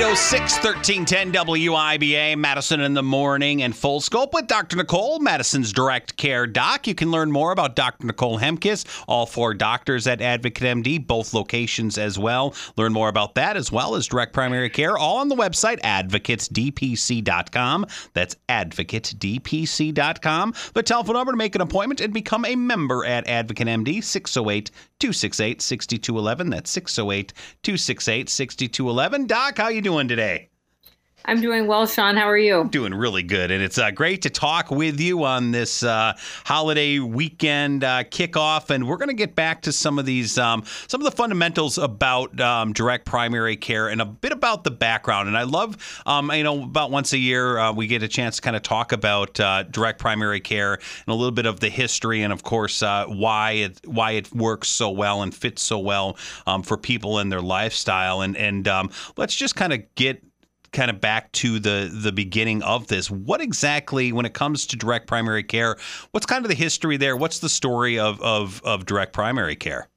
Eight oh six thirteen ten WIBA, Madison in the morning, and full scope with Dr. Nicole, Madison's direct care doc. You can learn more about Dr. Nicole Hemkes, all four doctors at Advocate MD, both locations as well. Learn more about that as well as direct primary care, all on the website advocatesdpc.com. That's advocatedpc.com. The telephone number to make an appointment and become a member at Advocate MD, 608 268 6211. That's 608 268 6211. Doc, how you doing today? I'm doing well, Sean. How are you? Doing really good, and it's uh, great to talk with you on this uh, holiday weekend uh, kickoff. And we're going to get back to some of these, um, some of the fundamentals about um, direct primary care, and a bit about the background. And I love, um, you know, about once a year uh, we get a chance to kind of talk about uh, direct primary care and a little bit of the history, and of course uh, why it why it works so well and fits so well um, for people and their lifestyle. And and um, let's just kind of get kind of back to the the beginning of this. What exactly, when it comes to direct primary care, what's kind of the history there? What's the story of of, of direct primary care?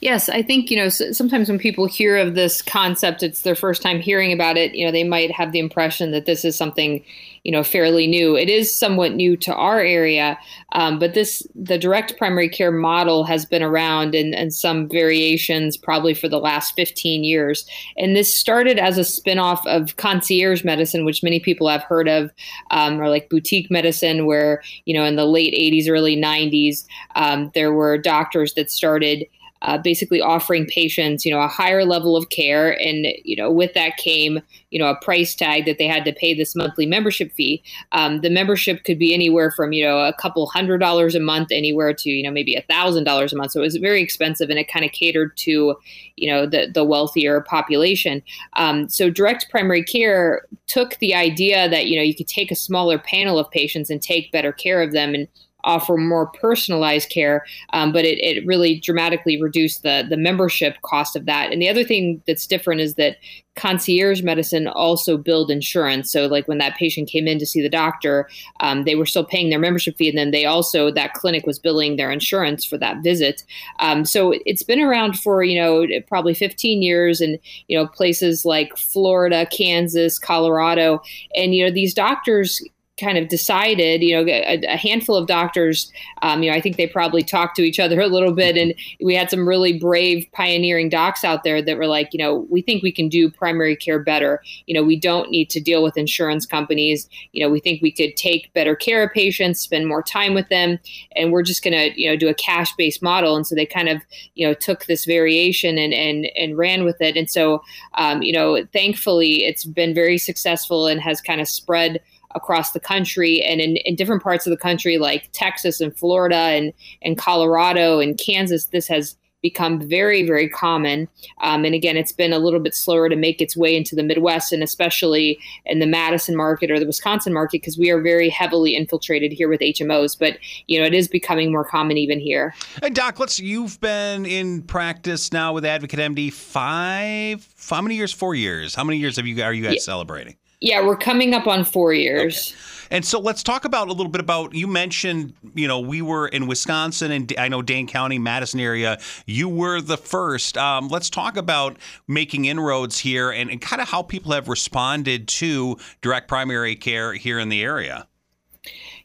Yes, I think, you know, sometimes when people hear of this concept, it's their first time hearing about it. You know, they might have the impression that this is something, you know, fairly new. It is somewhat new to our area, um, but this, the direct primary care model has been around in some variations probably for the last 15 years. And this started as a spinoff of concierge medicine, which many people have heard of, um, or like boutique medicine, where, you know, in the late 80s, early 90s, um, there were doctors that started uh, basically offering patients, you know, a higher level of care, and you know, with that came, you know, a price tag that they had to pay this monthly membership fee. Um, the membership could be anywhere from you know a couple hundred dollars a month, anywhere to you know maybe a thousand dollars a month. So it was very expensive, and it kind of catered to you know the the wealthier population. Um, so direct primary care took the idea that you know you could take a smaller panel of patients and take better care of them and offer more personalized care, um, but it, it really dramatically reduced the the membership cost of that. And the other thing that's different is that concierge medicine also billed insurance. So like when that patient came in to see the doctor, um, they were still paying their membership fee, and then they also that clinic was billing their insurance for that visit. Um, so it's been around for you know probably 15 years, and you know places like Florida, Kansas, Colorado, and you know these doctors kind of decided, you know, a, a handful of doctors, um, you know, I think they probably talked to each other a little bit, and we had some really brave, pioneering docs out there that were like, you know, we think we can do primary care better. You know, we don't need to deal with insurance companies. You know, we think we could take better care of patients, spend more time with them, and we're just going to, you know, do a cash-based model. And so they kind of, you know, took this variation and and and ran with it. And so, um, you know, thankfully, it's been very successful and has kind of spread across the country and in, in different parts of the country like Texas and Florida and, and Colorado and Kansas, this has become very, very common. Um, and again, it's been a little bit slower to make its way into the Midwest and especially in the Madison market or the Wisconsin market because we are very heavily infiltrated here with HMOs. But you know, it is becoming more common even here. Hey, Doc, let's. You've been in practice now with Advocate MD five. How many years? Four years. How many years have you? Are you guys yeah. celebrating? Yeah, we're coming up on four years. Okay. And so let's talk about a little bit about you mentioned, you know, we were in Wisconsin and I know Dane County, Madison area. You were the first. Um, let's talk about making inroads here and, and kind of how people have responded to direct primary care here in the area.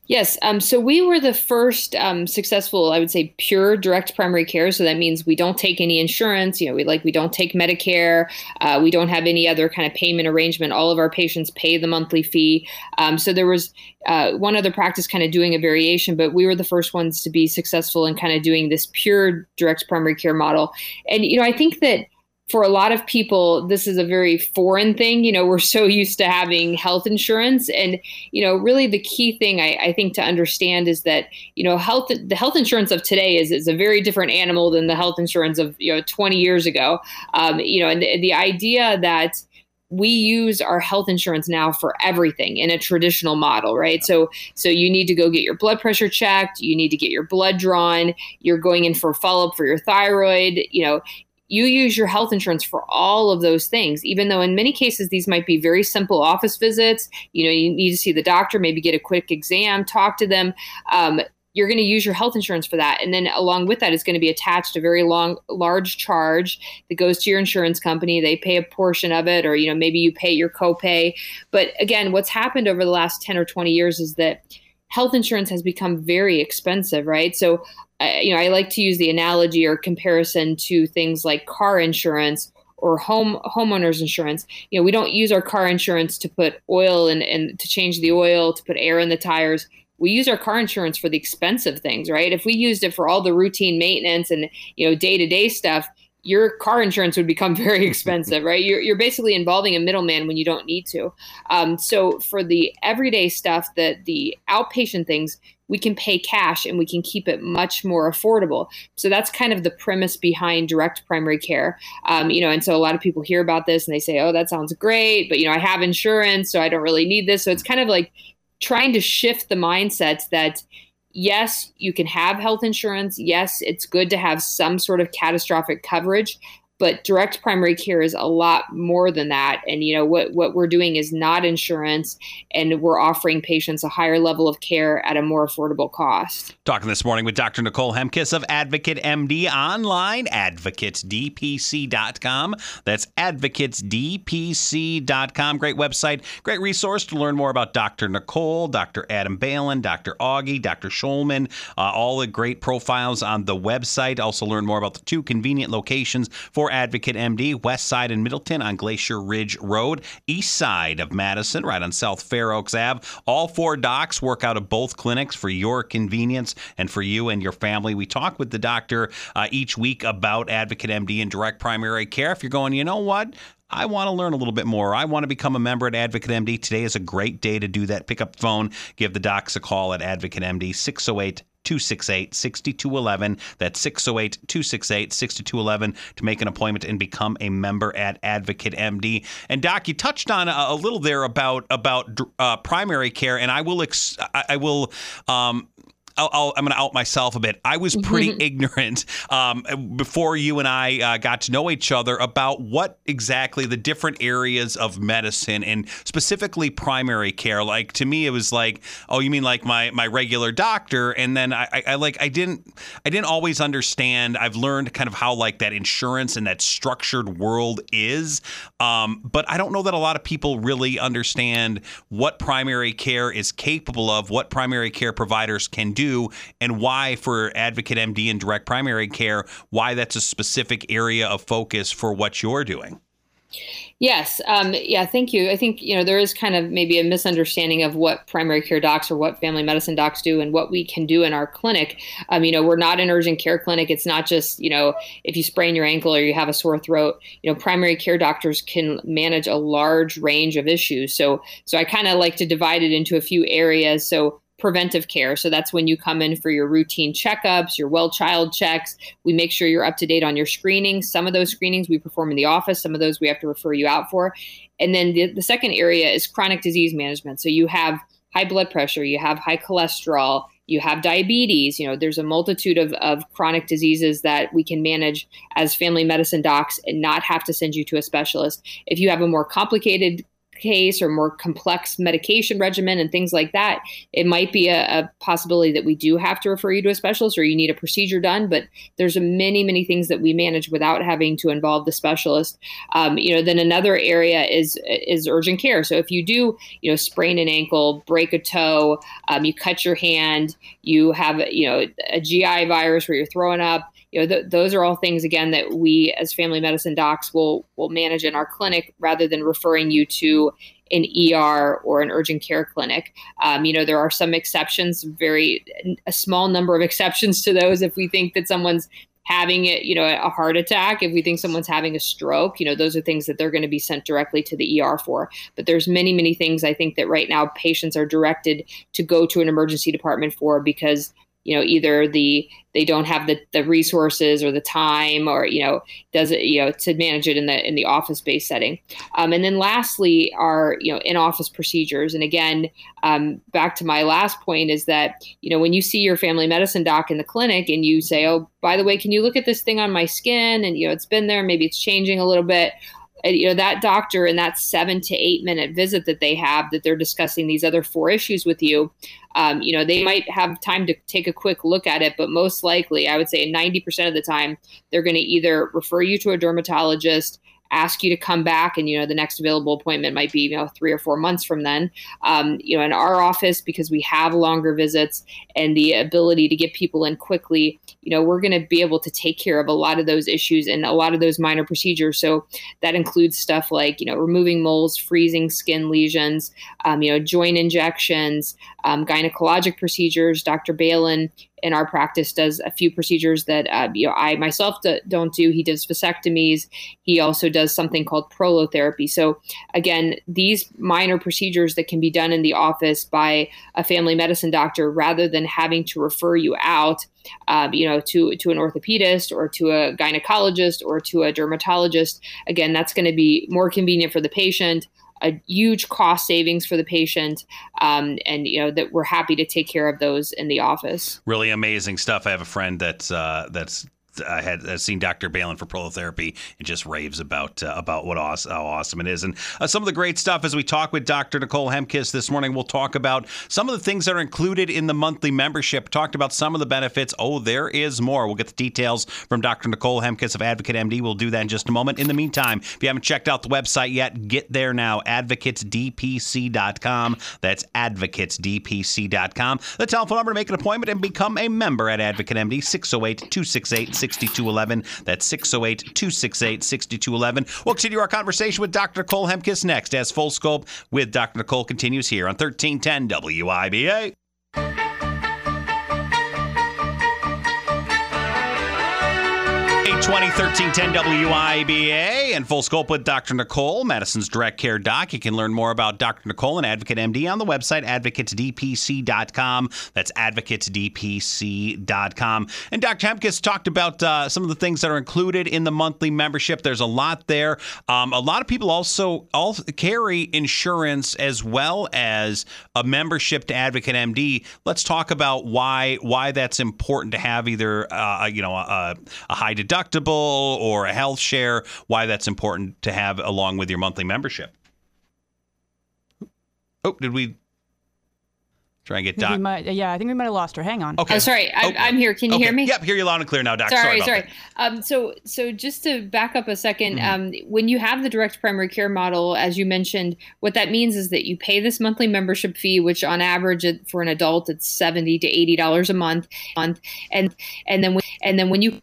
Yes. Um, so we were the first um, successful, I would say, pure direct primary care. So that means we don't take any insurance. You know, we like we don't take Medicare. Uh, we don't have any other kind of payment arrangement. All of our patients pay the monthly fee. Um, so there was uh, one other practice kind of doing a variation, but we were the first ones to be successful in kind of doing this pure direct primary care model. And you know, I think that for a lot of people, this is a very foreign thing. You know, we're so used to having health insurance. And, you know, really the key thing I, I, think to understand is that, you know, health the health insurance of today is, is a very different animal than the health insurance of, you know, 20 years ago. Um, you know, and the, the idea that we use our health insurance now for everything in a traditional model right so so you need to go get your blood pressure checked you need to get your blood drawn you're going in for follow-up for your thyroid you know you use your health insurance for all of those things even though in many cases these might be very simple office visits. You know you need to see the doctor maybe get a quick exam talk to them. Um, you're going to use your health insurance for that. And then along with that is going to be attached a very long large charge that goes to your insurance company. They pay a portion of it or you know maybe you pay your copay. But again what's happened over the last 10 or 20 years is that health insurance has become very expensive, right? So, uh, you know, I like to use the analogy or comparison to things like car insurance or home homeowners insurance. You know, we don't use our car insurance to put oil and and to change the oil, to put air in the tires. We use our car insurance for the expensive things, right? If we used it for all the routine maintenance and you know day to day stuff, your car insurance would become very expensive, right? You're, you're basically involving a middleman when you don't need to. Um, so for the everyday stuff, that the outpatient things, we can pay cash and we can keep it much more affordable. So that's kind of the premise behind direct primary care. Um, you know, and so a lot of people hear about this and they say, "Oh, that sounds great," but you know, I have insurance, so I don't really need this. So it's kind of like trying to shift the mindsets that yes, you can have health insurance. Yes, it's good to have some sort of catastrophic coverage, but direct primary care is a lot more than that. And you know what what we're doing is not insurance and we're offering patients a higher level of care at a more affordable cost. Talking this morning with dr nicole hemkiss of advocate md online advocatesdpc.com that's advocatesdpc.com great website great resource to learn more about dr nicole dr adam balin dr augie dr schulman uh, all the great profiles on the website. Also learn more about the two convenient locations for Advocate MD, west side in Middleton on Glacier Ridge Road, east side of Madison, right on South Fair Oaks Ave. All four docs work out of both clinics for your convenience and for you and your family. We talk with the doctor uh, each week about Advocate MD and direct primary care. If you're going, you know what? I want to learn a little bit more. I want to become a member at Advocate MD. Today is a great day to do that. Pick up the phone, give the docs a call at Advocate MD 608 268 6211. That's 608 268 6211 to make an appointment and become a member at Advocate MD. And Doc, you touched on a, little there about about uh, primary care, and I will ex- I will um, i am going to out myself a bit. I was pretty ignorant um, before you and I uh, got to know each other about what exactly the different areas of medicine and specifically primary care. Like to me, it was like, oh, you mean like my my regular doctor? And then I, I, I like I didn't I didn't always understand. I've learned kind of how like that insurance and that structured world is, um, but I don't know that a lot of people really understand what primary care is capable of, what primary care providers can and why for Advocate MD and direct primary care, why that's a specific area of focus for what you're doing. Yes. Um, yeah. Thank you. I think you know there is kind of maybe a misunderstanding of what primary care docs or what family medicine docs do and what we can do in our clinic. Um, you know, we're not an urgent care clinic. It's not just you know if you sprain your ankle or you have a sore throat. You know, primary care doctors can manage a large range of issues. So so I kind of like to divide it into a few areas. So preventive care. So that's when you come in for your routine checkups, your well child checks. We make sure you're up to date on your screenings. Some of those screenings we perform in the office, some of those we have to refer you out for. And then the, the second area is chronic disease management. So you have high blood pressure, you have high cholesterol, you have diabetes. You know, there's a multitude of, of chronic diseases that we can manage as family medicine docs and not have to send you to a specialist. If you have a more complicated case or more complex medication regimen and things like that, it might be a, a, possibility that we do have to refer you to a specialist or you need a procedure done. But there's a many, many things that we manage without having to involve the specialist. Um, you know, then another area is is urgent care. So if you do, you know, sprain an ankle, break a toe, um, you cut your hand, you have, you know, a GI virus where you're throwing up you know, th- those are all things again that we as family medicine docs will will manage in our clinic rather than referring you to an ER or an urgent care clinic. Um, you know, there are some exceptions, very a small number of exceptions to those. If we think that someone's having it, you know, a heart attack, if we think someone's having a stroke, you know, those are things that they're going to be sent directly to the ER for. But there's many, many things I think that right now patients are directed to go to an emergency department for because you know either the they don't have the, the resources or the time or you know does it you know to manage it in the in the office based setting. Um, and then lastly are you know in office procedures. And again um, back to my last point is that you know when you see your family medicine doc in the clinic and you say oh by the way can you look at this thing on my skin? And you know it's been there maybe it's changing a little bit you know that doctor in that seven to eight minute visit that they have that they're discussing these other four issues with you um, you know they might have time to take a quick look at it but most likely i would say 90% of the time they're going to either refer you to a dermatologist ask you to come back and you know the next available appointment might be you know three or four months from then. Um, you know in our office because we have longer visits and the ability to get people in quickly you know we're going to be able to take care of a lot of those issues and a lot of those minor procedures. So that includes stuff like you know removing moles freezing skin lesions um, you know joint injections um, gynecologic procedures. Dr balin in our practice does a few procedures that uh, you know I myself do, don't do. He does vasectomies. He also does something called prolotherapy. So again, these minor procedures that can be done in the office by a family medicine doctor rather than having to refer you out. Um, you know, to to an orthopedist or to a gynecologist or to a dermatologist. Again, that's going to be more convenient for the patient a huge cost savings for the patient, um, and you know that we're happy to take care of those in the office. Really amazing stuff. I have a friend that's uh, that's I had uh, seen Dr. Balin for prolotherapy and just raves about uh, about what awesome, how awesome it is. And uh, some of the great stuff as we talk with Dr. Nicole Hemkiss this morning, we'll talk about some of the things that are included in the monthly membership. Talked about some of the benefits. Oh, there is more. We'll get the details from Dr. Nicole Hemkiss of Advocate MD. We'll do that in just a moment. In the meantime, if you haven't checked out the website yet, get there now. AdvocatesDPC.com. That's AdvocatesDPC.com. The telephone number to make an appointment and become a member at Advocate MD 608 268 6211. That's 608 268 6211. We'll continue our conversation with Dr. Nicole Hemkes next as Full Scope with Dr. Nicole continues here on 1310 WIBA. 820 1310 WIBA and Full Scope with Dr. Nicole, Madison's Direct Care Doc. You can learn more about Dr. Nicole and Advocate MD on the website advocatesdpc.com. That's advocatesdpc.com. And Dr. Hemkes talked about uh, some of the things that are included in the monthly membership. There's a lot there. Um, a lot of people also all carry insurance as well as a membership to Advocate MD. Let's talk about why why that's important to have either uh, you know a, a high deductible deductible or a health share, why that's important to have along with your monthly membership. Oh, did we try and get Doc? Might, yeah, I think we might have lost her. Hang on. Okay. Oh, sorry. I, am here. Can you okay. hear me? Yep, hear you loud and clear now, Doc. Sorry, sorry. sorry. Um, so, so just to back up a 2nd mm-hmm. um, when you have the direct primary care model, as you mentioned, what that means is that you pay this monthly membership fee, which on average for an adult it's seventy to eighty dollars a month, month, and and then when, and then when you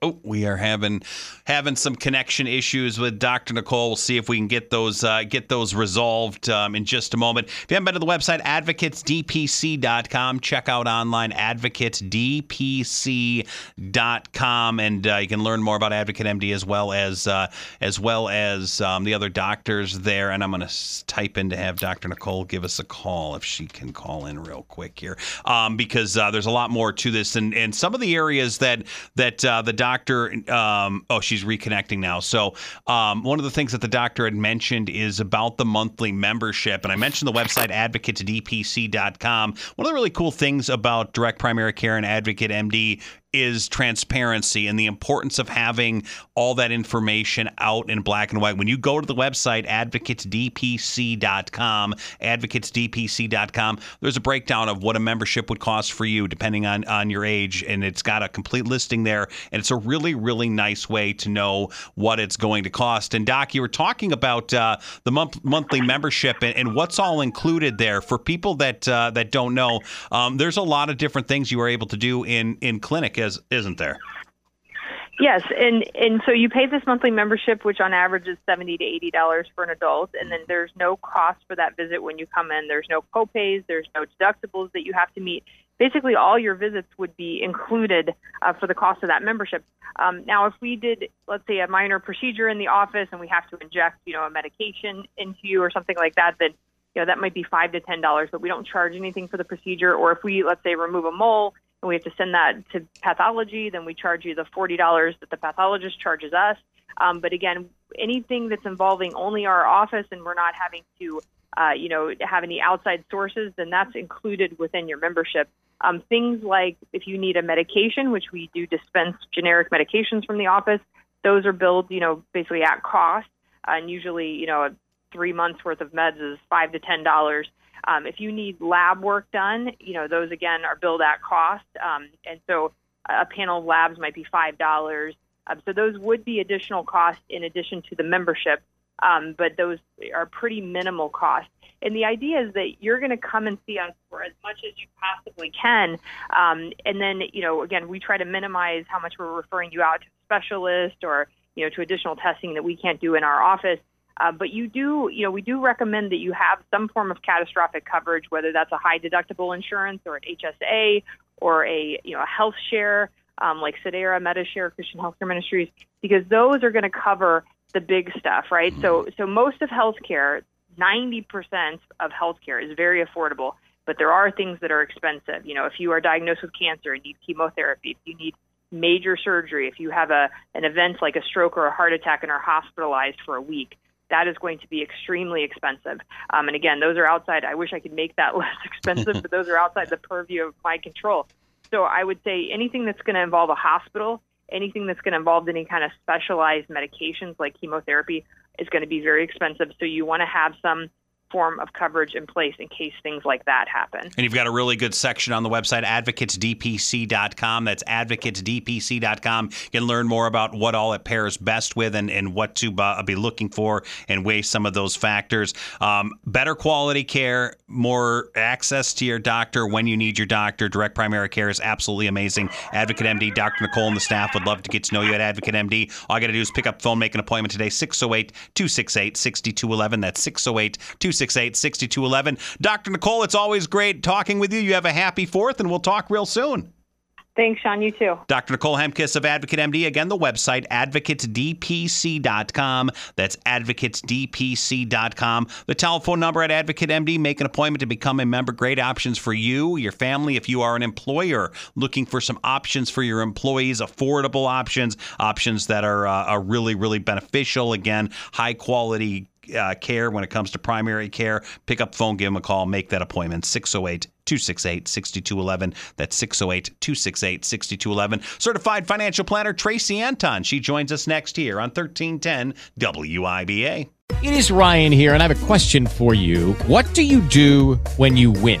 Oh, we are having having some connection issues with Dr. Nicole. We'll see if we can get those uh, get those resolved um, in just a moment. If you haven't been to the website advocatesdpc.com, check out online advocatesdpc.com, and uh, you can learn more about Advocate MD as well as uh, as well as um, the other doctors there. And I'm going to type in to have Dr. Nicole give us a call if she can call in real quick here, um, because uh, there's a lot more to this, and and some of the areas that that uh, the doctor, um, oh, she's reconnecting now. So, um, one of the things that the doctor had mentioned is about the monthly membership. And I mentioned the website advocatesdpc.com. One of the really cool things about direct primary care and Advocate MD is transparency and the importance of having all that information out in black and white. When you go to the website advocatesdpc.com, advocatesdpc.com, there's a breakdown of what a membership would cost for you depending on on your age and it's got a complete listing there and it's a really really nice way to know what it's going to cost. And Doc, you were talking about uh, the month, monthly membership and, and, what's all included there for people that uh, that don't know. Um, there's a lot of different things you are able to do in in clinic is isn't there? Yes, and and so you pay this monthly membership, which on average is seventy to eighty dollars for an adult, and then there's no cost for that visit when you come in. There's no copays, there's no deductibles that you have to meet. basically all your visits would be included uh, for the cost of that membership. Um, now, if we did, let's say, a minor procedure in the office and we have to inject, you know, a medication into you or something like that, then you know that might be five to ten dollars, but we don't charge anything for the procedure. Or if we, let's say, remove a mole we have to send that to pathology, then we charge you the forty dollars that the pathologist charges us. Um, but again, anything that's involving only our office and we're not having to, uh, you know, have any outside sources, then that's included within your membership. Um, things like if you need a medication, which we do dispense generic medications from the office, those are billed, you know, basically at cost. And usually, you know, three months worth of meds is five to ten dollars. Um, if you need lab work done, you know, those again are billed at cost. Um, and so a panel of labs might be five dollars. Um, so those would be additional costs in addition to the membership, um, but those are pretty minimal costs. And the idea is that you're going to come and see us for as much as you possibly can. Um, and then, you know, again, we try to minimize how much we're referring you out to specialists or, you know, to additional testing that we can't do in our office. Uh, but you do, you know, we do recommend that you have some form of catastrophic coverage, whether that's a high deductible insurance or an HSA or a, you know, a health share um, like Sedera, Medi-Share, Christian Healthcare Ministries, because those are going to cover the big stuff, right? So, so most of healthcare, 90% of healthcare is very affordable, but there are things that are expensive. You know, if you are diagnosed with cancer and need chemotherapy, if you need major surgery, if you have a an event like a stroke or a heart attack and are hospitalized for a week, that is going to be extremely expensive. Um, and again, those are outside. I wish I could make that less expensive, but those are outside the purview of my control. So I would say anything that's going to involve a hospital, anything that's going to involve any kind of specialized medications like chemotherapy is going to be very expensive. So you want to have some form of coverage in place in case things like that happen. And you've got a really good section on the website, advocatesdpc.com. That's advocatesdpc.com. You can learn more about what all it pairs best with and, and what to be looking for and weigh some of those factors. Um, better quality care, more access to your doctor when you need your doctor. Direct primary care is absolutely amazing. Advocate MD, Dr. Nicole and the staff would love to get to know you at Advocate MD. All I got to do is pick up the phone, make an appointment today, 608 268 6211. That's 608 268 6211. Dr. Nicole, it's always great talking with you. You have a happy fourth, and we'll talk real soon. Thanks, Sean. You too. Dr. Nicole Hemkiss of Advocate MD. Again, the website, advocatesdpc.com. That's advocatesdpc.com. The telephone number at Advocate MD. Make an appointment to become a member. Great options for you, your family. If you are an employer looking for some options for your employees, affordable options, options that are, uh, are really, really beneficial. Again, high quality uh, care when it comes to primary care, pick up phone, give them a call, make that appointment. 608 268 6211. That's 608 268 6211. Certified financial planner Tracy Anton. She joins us next here on 1310 WIBA. It is Ryan here, and I have a question for you. What do you do when you win?